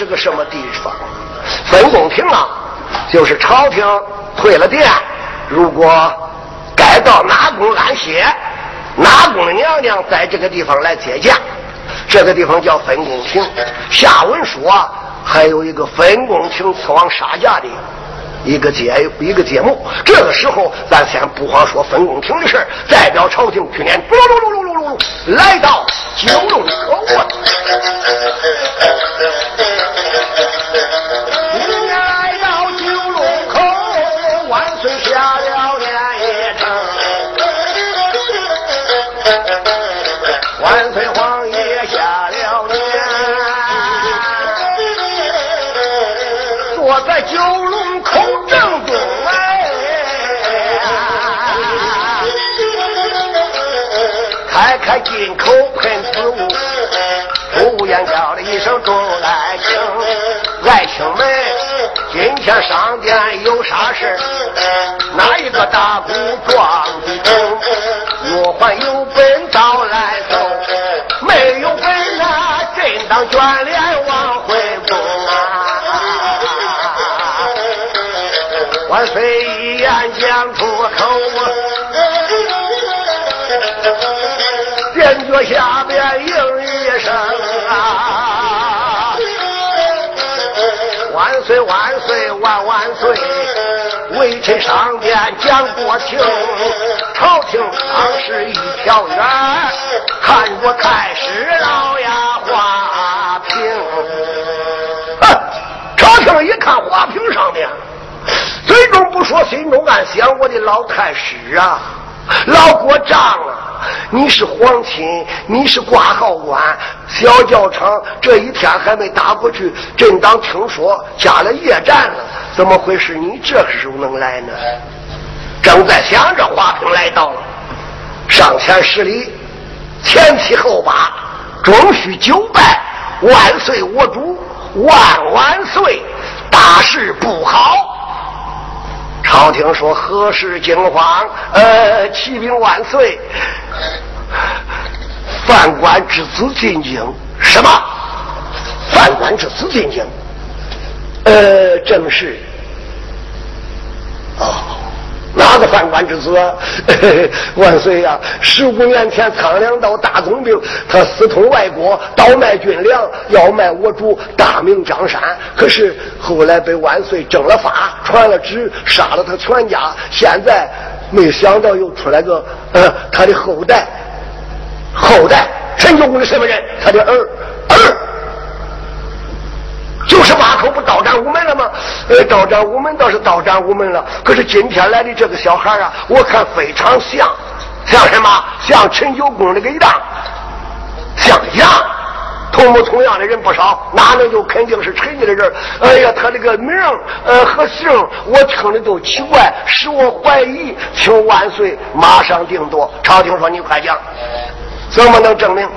是个什么地方？分宫亭啊，就是朝廷退了殿，如果该到哪宫安歇，哪宫的娘娘在这个地方来接驾。这个地方叫分宫亭。下文说还有一个分宫亭刺王杀驾的一个节一个节目。这个时候咱先不慌说分宫亭的事代表朝廷去年噜噜噜噜噜噜来到九龙口。天上殿有啥事哪一个大鼓撞的钟？若还有本早来奏，没有本那朕当卷帘往回宫啊！万岁一言讲出口。脚下边应一声啊！万岁万岁！上边讲过情，朝廷当时一条远，看着太师老呀花瓶。朝廷一看花瓶上面，嘴中不说，心中暗想：我的老太师啊，老国丈啊。你是皇亲，你是挂号官，小教场这一天还没打过去，朕当听说加了夜战了，怎么回事？你这个时候能来呢？正在想着，华平来到了，上前施礼，前七后八，终须九拜，万岁我主，万万岁，大事不好。朝廷说何事惊慌？呃，启禀万岁。犯官之子进京，什么？犯官之子进京？呃，正是。哦，哪个犯官之子？万岁呀！十五年前苍凉道大总兵，他私通外国，倒卖军粮，要卖我主大名江山。可是后来被万岁正了法，传了旨，杀了他全家。现在没想到又出来个呃他的后代。后代陈九公的什么人？他的儿儿，十八口不到掌无门了吗？呃，到掌无门倒是到掌无门了，可是今天来的这个小孩啊，我看非常像，像什么？像陈九公那个样，像样，同不同样的人不少，哪能就肯定是陈家的人？哎呀，他这个名呃和姓，我听的都奇怪，使我怀疑，请万岁马上定夺。朝廷说你快讲。怎么能证明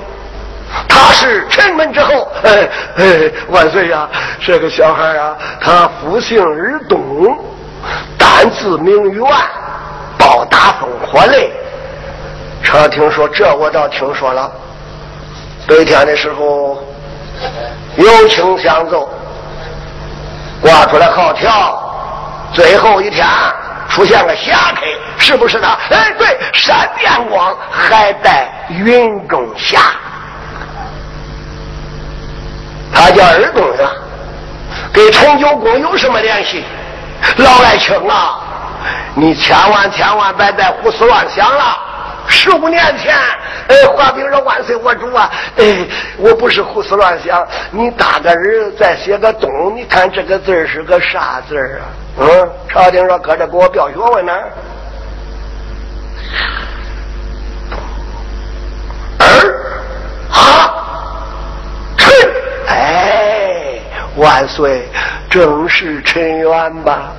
他是城门之后？哎哎，万岁呀！这个小孩啊，他父姓尔东，单字名元，报大风火雷。朝廷说这我倒听说了。白天的时候有请相奏，挂出来号条，最后一天。出现个霞开，是不是呢？哎，对，闪电光还带云中霞，他叫二公子，跟陈九公有什么联系？老爱卿啊，你千万千万别再胡思乱想了。十五年前，哎，华平说万岁我主啊，哎，我不是胡思乱想。你大个人再写个东，你看这个字是个啥字啊？嗯，朝廷说搁这给我标学问呢。儿啊，臣哎，万岁，正是陈元吧？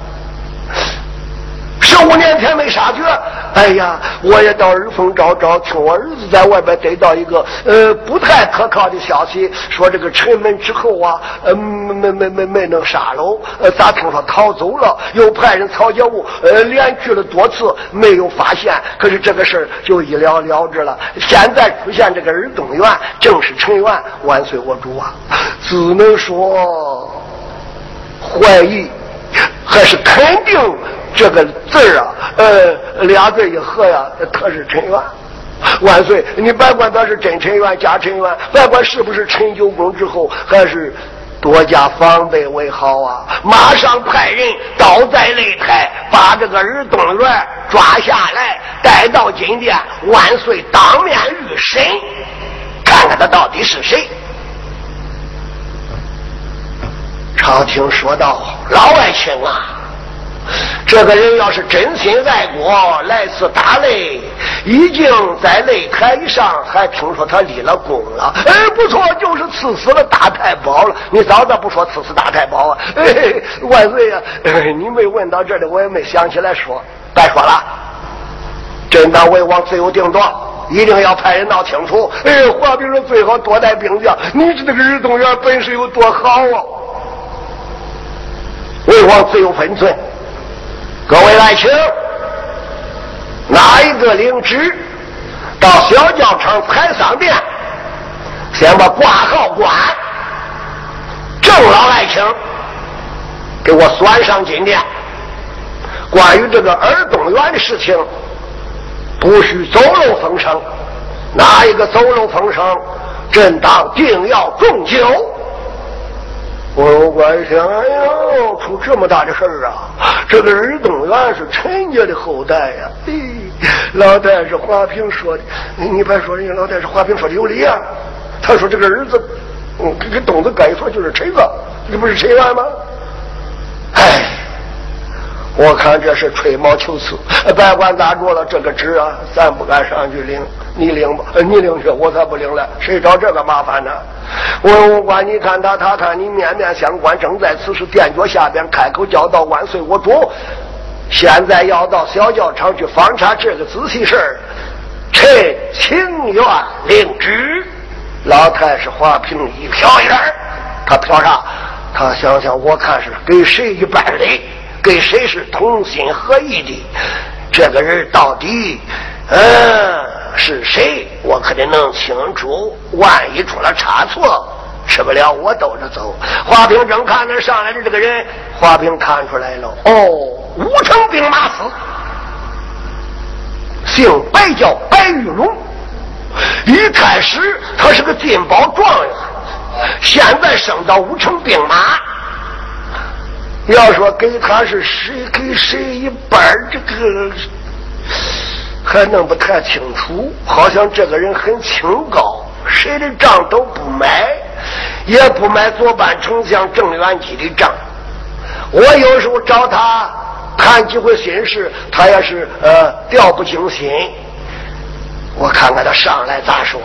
十五年前没杀绝，哎呀，我也到耳风找找，听我儿子在外边得到一个呃不太可靠的消息，说这个城门之后啊，呃没没没没能杀喽，呃咋听说逃走了？又派人曹家务呃连去了多次，没有发现。可是这个事儿就一了了之了。现在出现这个尔东元，正是陈元，万岁我主啊！只能说怀疑，还是肯定。这个字儿啊，呃，俩字一合呀，他是陈元。万岁，你别管他是真陈元假陈元，别管是不是陈九公之后，还是多加防备为好啊！马上派人倒在擂台，把这个尔东元抓下来，带到金殿，万岁当面御审，看看他到底是谁。朝廷说道：“老爱卿啊。”这个人要是真心爱国，来次打擂，已经在擂台上，还听说他立了功了。哎，不错，就是赐死了大太保了。你早咋不说赐死大太保啊？哎，万岁呀！你没问到这里，我也没想起来说。别说了，朕当魏王自有定夺，一定要派人闹清楚。哎，华平说最好多带兵将。你这个日东元本事有多好啊？魏王自有分寸。各位来请，哪一个领旨到小教场财商殿，先把挂号官郑老来请，给我算上金殿。关于这个尔东园的事情，不许走漏风声。哪一个走漏风声，朕当定要重酒。我官一听，哎呦，出这么大的事儿啊！这个尔东元是陈家的后代呀。哎，老太是华平说的，你你别说人家老太是华平说的有理啊。他说这个儿子，嗯，跟东子哥一说就是陈子，这不是陈元吗？哎，我看这是吹毛求疵。别管咋着了，这个纸啊，咱不敢上去领。你领吧，你领去，我才不领了。谁找这个麻烦呢？文武官，你看他，他看你，面面相关，正在此时垫脚下边开口叫道：“万岁，我主！现在要到小教场去访查这个仔细事儿，臣情愿领旨。”老太师花瓶一瞟眼他飘啥？他想想，我看是给谁一半的，跟谁是同心合意的？这个人到底，嗯。是谁？我可得弄清楚。万一出了差错，吃不了我兜着走。华平正看着上来的这个人，华平看出来了。哦，五城兵马司，姓白，叫白玉龙。一开始他是个进宝状元，现在升到五城兵马。要说给他是谁给谁一半这个。还弄不太清楚，好像这个人很清高，谁的账都不买，也不买左班丞相郑元基的账。我有时候找他谈几回心事，他也是呃掉不惊心。我看看他上来咋说。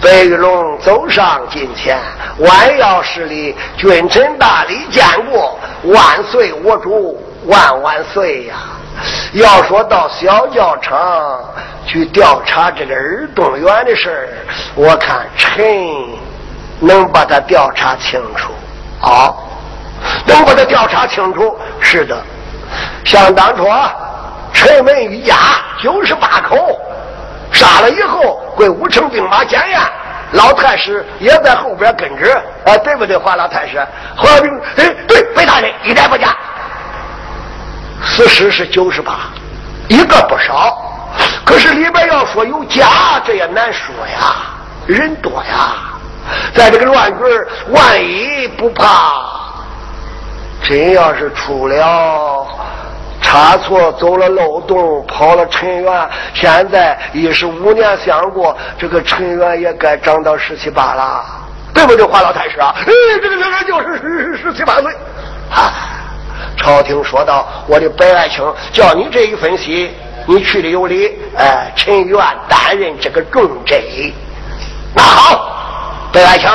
白玉龙走上近前，弯腰施礼：“君臣大礼，见过万岁，我主万万岁呀！”要说到小教场去调查这个尔东元的事儿，我看臣能把他调查清楚好，能把他调查清楚。是的，想当初城门一压九十八口，杀了以后归五城兵马检验，老太师也在后边跟着，啊，对不对，华老太师？华兵，哎，对，没他人，一点不假。死尸是九十八，一个不少。可是里边要说有假，这也难说呀，人多呀。在这个乱局万一不怕，真要是出了差错，走了漏洞，跑了陈元，现在一十五年相过，这个陈元也该长到十七八了，对不对，华老太师啊？哎，这个这个就是十十七八岁，啊。朝廷说道：“我的白爱卿，叫你这一分析，你去的有理。哎，陈元担任这个重镇。那好，白爱卿，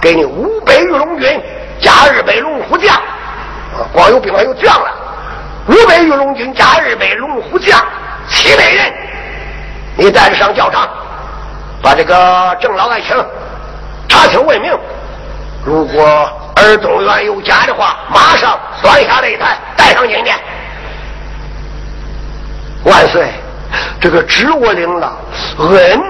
给你五百御龙军加二百龙虎将，啊光有兵还有将了，五百御龙军加二百龙虎将，七百人，你带着上教场，把这个郑老爱卿查清问明。如果尔东元有假的话，马上端下擂台，带上金殿。万岁！这个旨我领了，恩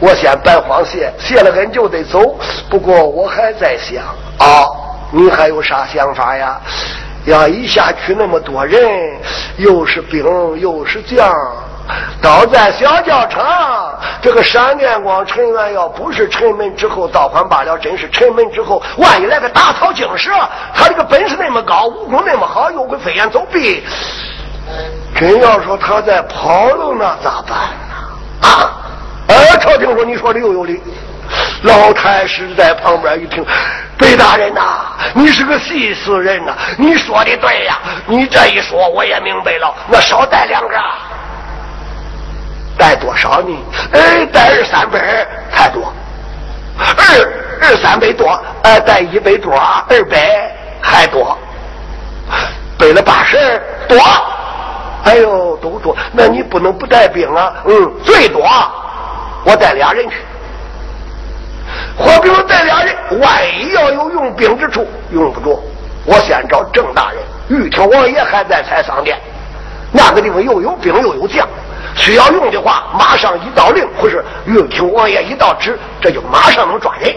我先白慌谢，谢了恩就得走。不过我还在想啊，你还有啥想法呀？要一下去那么多人，又是兵又是将，倒在小教场，这个闪电光陈元要不是城门之后倒换罢了，真是城门之后，万一来个大草惊蛇，他这个本事那么高，武功那么好，又会飞檐走壁。真要说他在跑了，那咋办呢？啊！哎，朝廷说你说的又有理。老太师在旁边一听，北大人呐，你是个细思人呐，你说的对呀。你这一说，我也明白了。那少带两个，带多少呢？哎，带二三百太多，二二三百多，哎，带一百多，二百还多，背了八十多。哎呦，都多，那你不能不带兵啊？嗯，最多我带俩人去。或比我带俩人，万一要有用兵之处，用不着，我先找郑大人。玉听王爷还在采桑殿，那个地方又有兵又有将，需要用的话，马上一道令，或是玉听王爷一道旨，这就马上能抓人。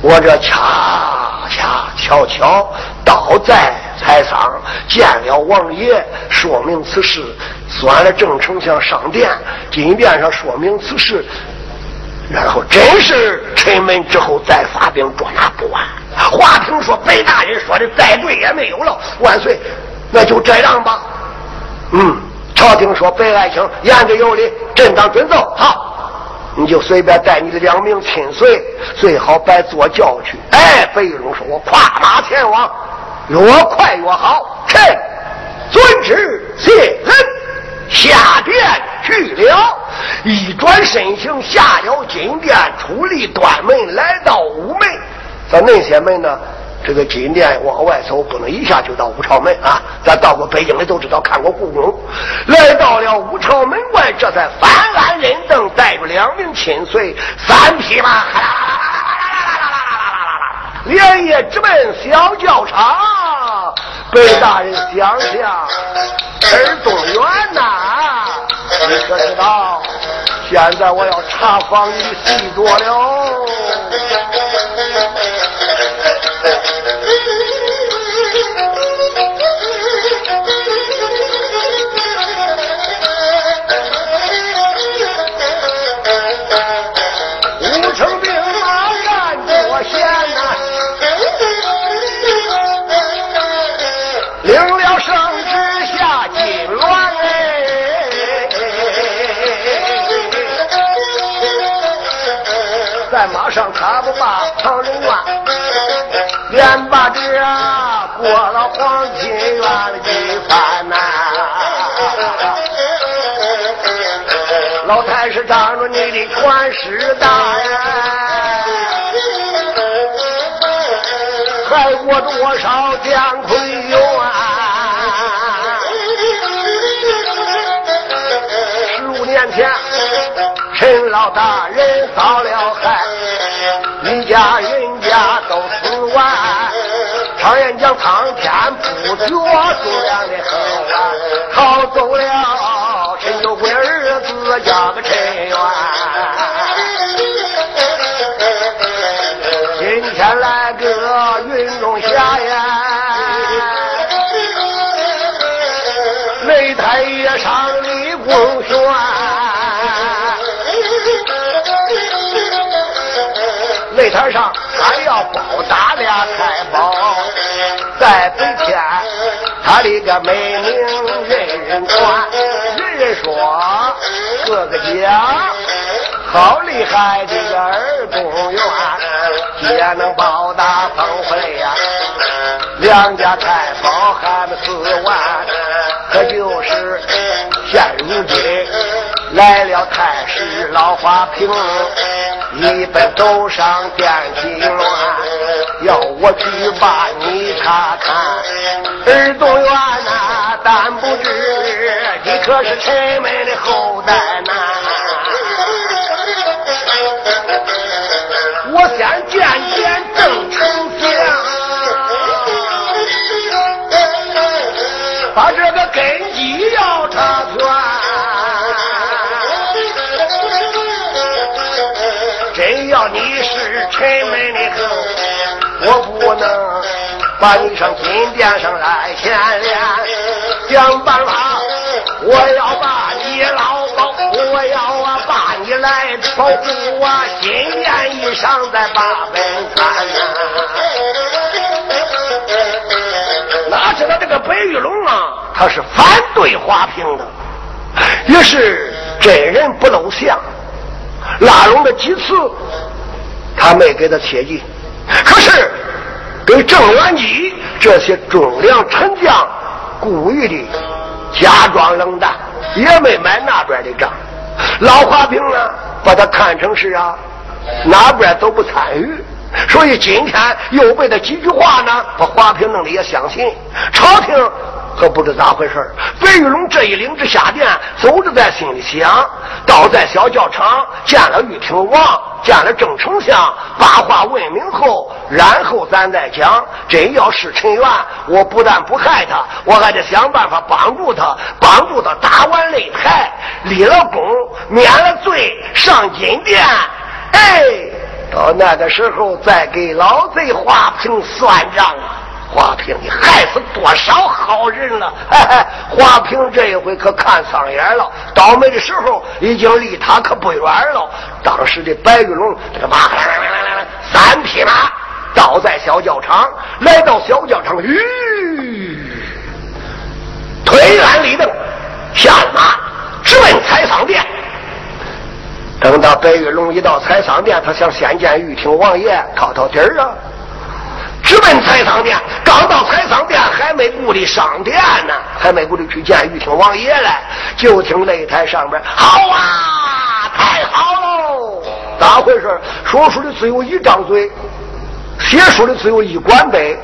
我这恰恰巧巧倒在采桑，见了王爷，说明此事，算了郑丞相上殿，金殿上说明此事，然后真是城门之后再发兵捉拿不完。话听说白大人说的再对也没有了，万岁，那就这样吧。嗯，朝廷说白爱卿言之有理，朕当遵奏。好。你就随便带你的两名亲随，最好别坐轿去。哎，白玉龙说：“我跨马前往，越快越好。”臣遵旨，谢恩。下殿去了，一转身形下了金殿，出立端门，来到午门。咱那些门呢？这个金殿往外走，不能一下就到武朝门啊！咱到过北京的都知道，看过故宫。来到了武朝门外，这才翻鞍人凳，带着两名亲随，三匹马，连夜直奔小教场。北大人想想，尔东元呐，你可知道？现在我要查访你细多了。连把这过了黄金院的几番呐，老太师仗着你的权势大呀，害过多少姜昆友啊！十五年前，陈老大人遭了害，一家人苍天不绝忠良的很啊，逃走了陈九贵儿子叫个陈元。今天来个云中霞呀，擂台也上李公轩，擂台上还要包打俩太保。在北天，他的个美名人人传，人人说哥哥家好厉害的个儿公园，也能报答峰会呀。两家太保喊四万，可就是现如今来了太师老花瓶，一本走上电梯乱，要我去把你查。看。耳东院呐，但不知你可是陈门的后代呐。我先见见郑丞相，把这个根基要查全。要你是陈门的后，我不能把你上金殿上来牵连，想办法，我要把你老保，我要啊把你来保护啊，金殿以上在八本看呐。哪知道这个白玉龙啊，他是反对华平的，也是真人不露相。拉拢了几次，他没给他切记。可是给郑元基这些忠良臣将故意的假装冷淡，也没买那边的账。老华平呢，把他看成是啊，哪边都不参与。所以今天又被他几句话呢，把华平弄得也相信。朝廷。可不知咋回事白玉龙这一领着下殿，走着在心里想：倒在小教场见了玉庭王，见了郑丞相，把话问明后，然后咱再讲。真要是陈元，我不但不害他，我还得想办法帮助他，帮助他打完擂台，立了功，免了罪，上金殿。哎，到那个时候再给老贼华平算账啊！华平，你害死多少好人了？华平这一回可看上眼了。倒霉的时候已经离他可不远了。当时的白玉龙这个马，三匹马倒在小教场，来到小教场，吁，推鞍立凳，下了马直奔采桑殿。等到白玉龙一到采桑殿，他想先见玉听王爷，掏掏底儿啊。直奔采桑殿，刚到采桑殿，还没顾得上殿呢，还没顾得去见玉清王爷来，就听擂台上边好啊，太好喽！咋回事？说书的只有一张嘴，写书的只有一管杯，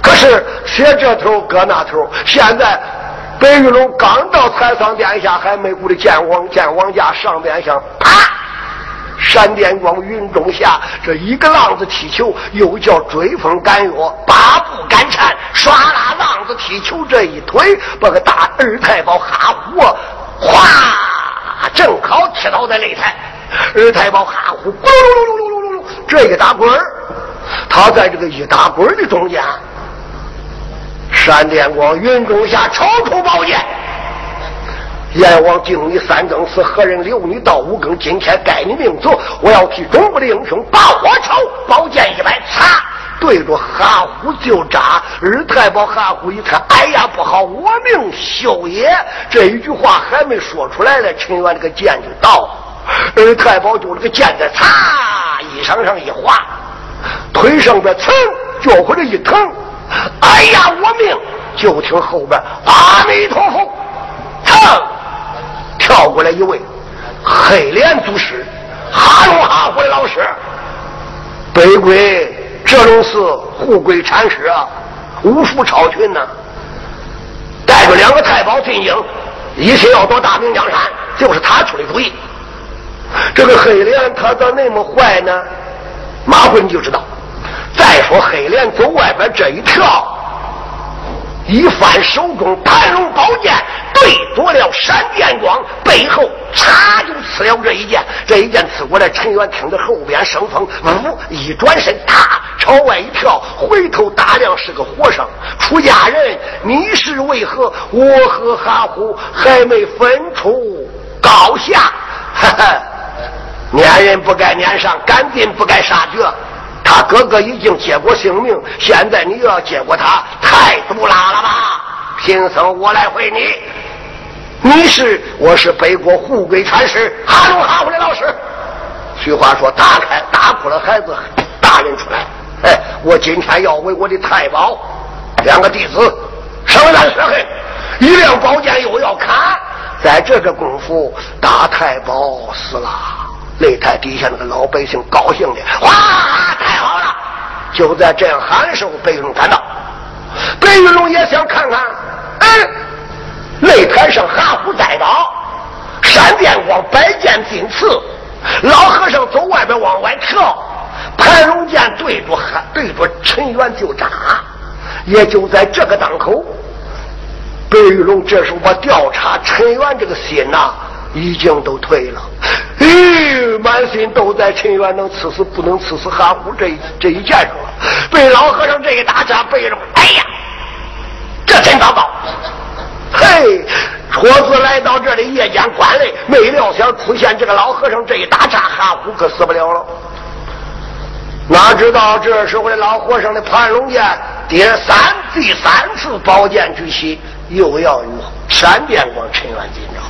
可是写这头搁那头。现在白玉龙刚到采桑殿下，还没顾得见王见王家，上边想啪。闪电光，云中下，这一个浪子踢球，又叫追风赶月，八步赶蝉，唰啦浪子踢球，这一推，把个大二太保哈虎，哗，正好踢倒在擂台。二太保哈虎，咕噜噜噜噜噜噜，这一打滚儿他在这个一打滚的中间，闪电光，云中下，抽出宝剑。阎王敬你三更死，何人留你到五更？今天该你命走！我要替中国的英雄报我仇！宝剑一摆，擦，对着哈虎就扎。二太保哈虎一看，哎呀，不好，我命休也！这一句话还没说出来呢，陈元这个剑就到。二太保就这个剑在擦衣裳上一划，腿上边噌，脚回来一疼，哎呀，我命！就听后边阿弥陀佛，噌。跳过来一位黑脸祖师，哈龙哈虎的老师，北归浙龙寺护贵禅师啊，武术超群呐，带着两个太保进营，一心要夺大明江山，就是他出的主意。这个黑脸他咋那么坏呢？马虎你就知道。再说黑脸走外边这一跳。一翻手中盘龙宝剑，对着了闪电光，背后叉就刺了这一剑。这一剑刺过来，陈元听着后边生风，呜一转身，啪朝外一跳，回头打量是个和尚。出家人，你是为何？我和哈虎还没分出高下。哈哈，撵人不该撵上，赶尽不该杀绝。他哥哥已经结过性命，现在你又要接过他，太毒辣了吧！贫僧我来回你，你是我是北国护鬼禅师哈喽哈呼的老师。俗话说，打开打哭了孩子，大人出来。哎，我今天要为我的太保两个弟子伸冤雪恨，一辆宝剑又要砍，在这个功夫，大太保死了。擂台底下那个老百姓高兴的，哇，太好了！就在这样喊的时候，北龙赶到，白玉龙也想看看。嗯，擂台上哈虎栽倒，闪电光，百剑金刺，老和尚走外边往外跳，盘龙剑对着对着陈元就扎。也就在这个当口，白玉龙这时候把调查陈元这个心呐，已经都退了。哎，满心都在陈元能刺死不能刺死哈虎这一这一件上了。被老和尚这一打架，背着，哎呀，这真糟糕！嘿，初次来到这里夜间观内，没料想出现这个老和尚这一打岔，哈虎可死不了了。哪知道这时候的老和尚的盘龙剑第三第三次宝剑举起，又要与闪电光陈元金着。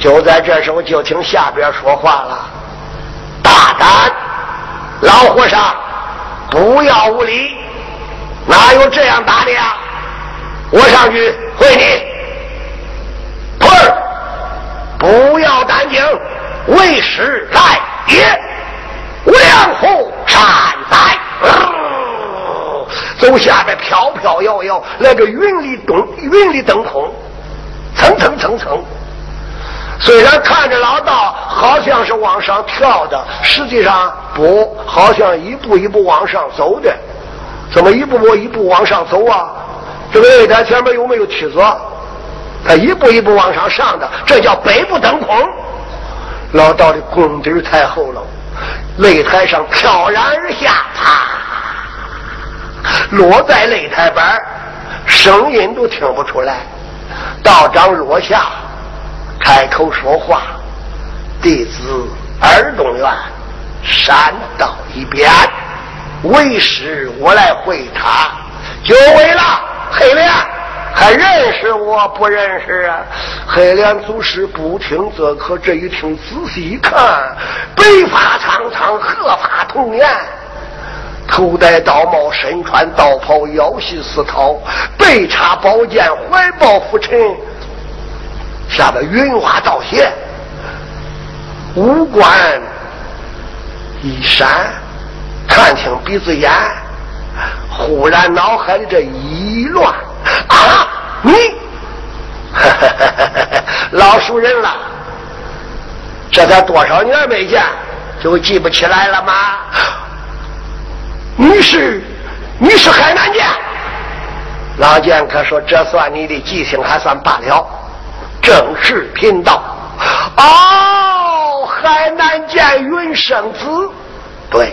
就在这时候，就听下边说话了：“大胆，老和尚，不要无礼！哪有这样打的呀？我上去会你。退儿，不要胆惊，为师在也。无量福善哉！走下边飘飘摇摇，来个云里东云里灯空，蹭蹭蹭蹭。虽然看着老道好像是往上跳的，实际上不，好像一步一步往上走的。怎么一步步一步往上走啊？这个擂台前面有没有梯子？他一步一步往上上的，这叫北步登空。老道的功底太厚了，擂台上飘然而下，啪，落在擂台板，声音都听不出来。道长落下。开口说话，弟子耳东院闪到一边，为师我来会他。久违了，黑脸，还认识我不认识啊？黑脸祖师不听则可，这一听仔细一看，白发苍苍，鹤发童颜，头戴道帽，身穿道袍，腰系丝绦，背插宝剑，怀抱拂尘。下边云花倒斜，五官一闪，看清鼻子眼，忽然脑海里这一乱，啊！你，老熟人了，这才多少年没见，就记不起来了吗？你是，你是海南剑。老剑客说：“这算你的记性，还算罢了。”正式贫道，哦，海南见云生子，对，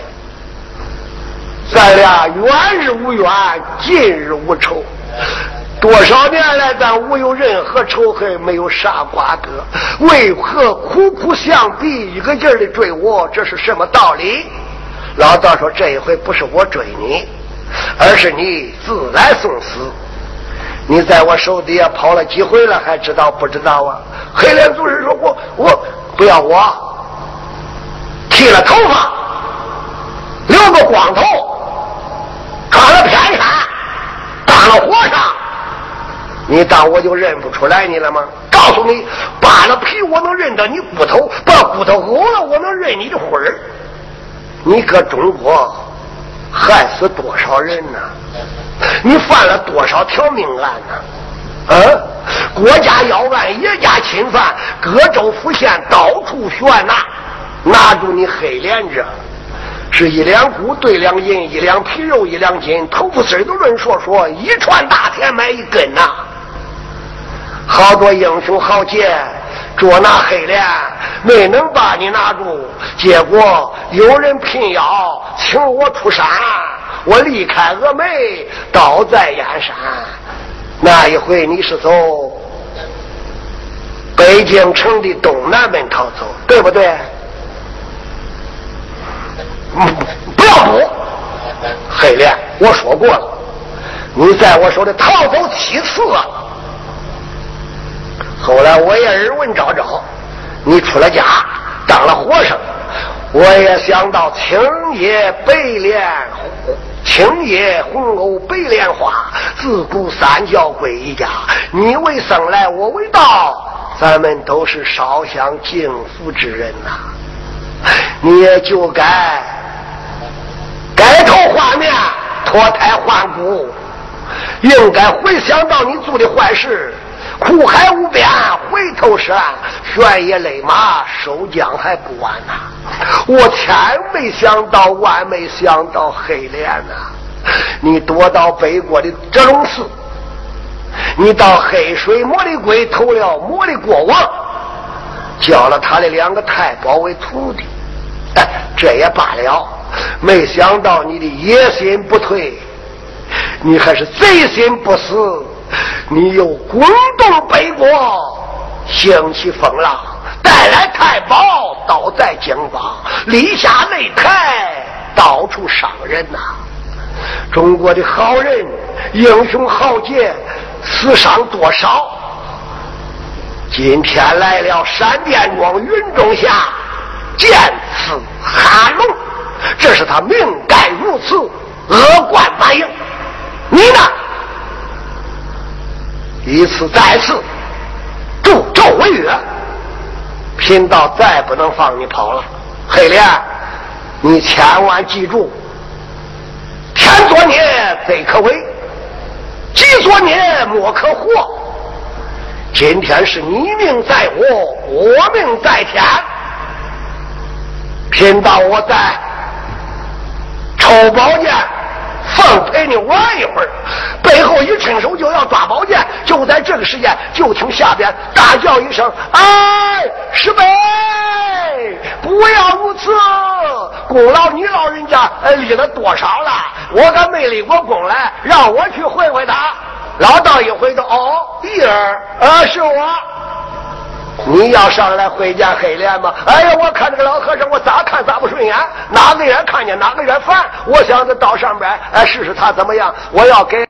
咱俩远日无冤，近日无仇，多少年来咱无有任何仇恨，没有啥瓜葛，为何苦苦相逼，一个劲儿的追我？这是什么道理？老道说，这一回不是我追你，而是你自来送死。你在我手底下跑了几回了，还知道不知道啊？黑脸族人说：“我我不要我，剃了头发，留个光头，穿了偏衫，当了和尚，你当我就认不出来你了吗？告诉你，扒了皮我能认得你骨头，把骨头呕了我能认你的魂儿。你搁中国害死多少人呢？”你犯了多少条命案呢？啊，国家要案，野家侵犯，各州府县到处悬拿，拿住你黑脸着，是一两骨对两银，一两皮肉一两金，头发丝都论说说，一串大田买一根呐。好多英雄豪杰捉拿黑脸，没能把你拿住，结果有人聘邀请我出山。我离开峨眉，倒在燕山。那一回你是走北京城的东南门逃走，对不对？不要补，黑莲，我说过了，你在我手里逃走七次啊。后来我也耳闻昭昭，你出了家，当了和尚。我也想到青叶白莲。青叶红藕白莲花，自古三教归一家。你为僧来，我为道，咱们都是烧香敬佛之人呐。你也就该好画面，脱胎换骨，应该回想到你做的坏事。苦海无边，回头是岸；悬崖勒马，收缰还不晚呐！我千没想到，万没想到，黑莲呐！你躲到北国的折龙寺，你到黑水魔力鬼投了魔力国王，教了他的两个太保为徒弟。哎，这也罢了。没想到你的野心不退，你还是贼心不死。你又滚动北国，兴起风浪，带来太保，倒在京方，立下擂台，到处伤人呐！中国的好人，英雄豪杰，死伤多少？今天来了闪电庄云中下，见此哈龙，这是他命该如此，恶贯满盈。你呢？一次再次，助纣为虐，贫道再不能放你跑了。黑莲，你千万记住，天作孽贼可为，己作孽莫可活。今天是你命在我，我命在天。贫道我在抽宝剑。放陪你玩一会儿，背后一伸手就要抓宝剑，就在这个时间，就听下边大叫一声：“哎，师妹，不要如此！功劳你老人家立了多少了？我可没立过功来，让我去会会他。”老道一回头，哦，弟儿，啊，是我。你要上来会见黑脸吗？哎呀，我看这个老和尚，我咋看咋不顺眼，哪个愿看见哪个愿烦。我想着到上边，哎，试试他怎么样。我要给。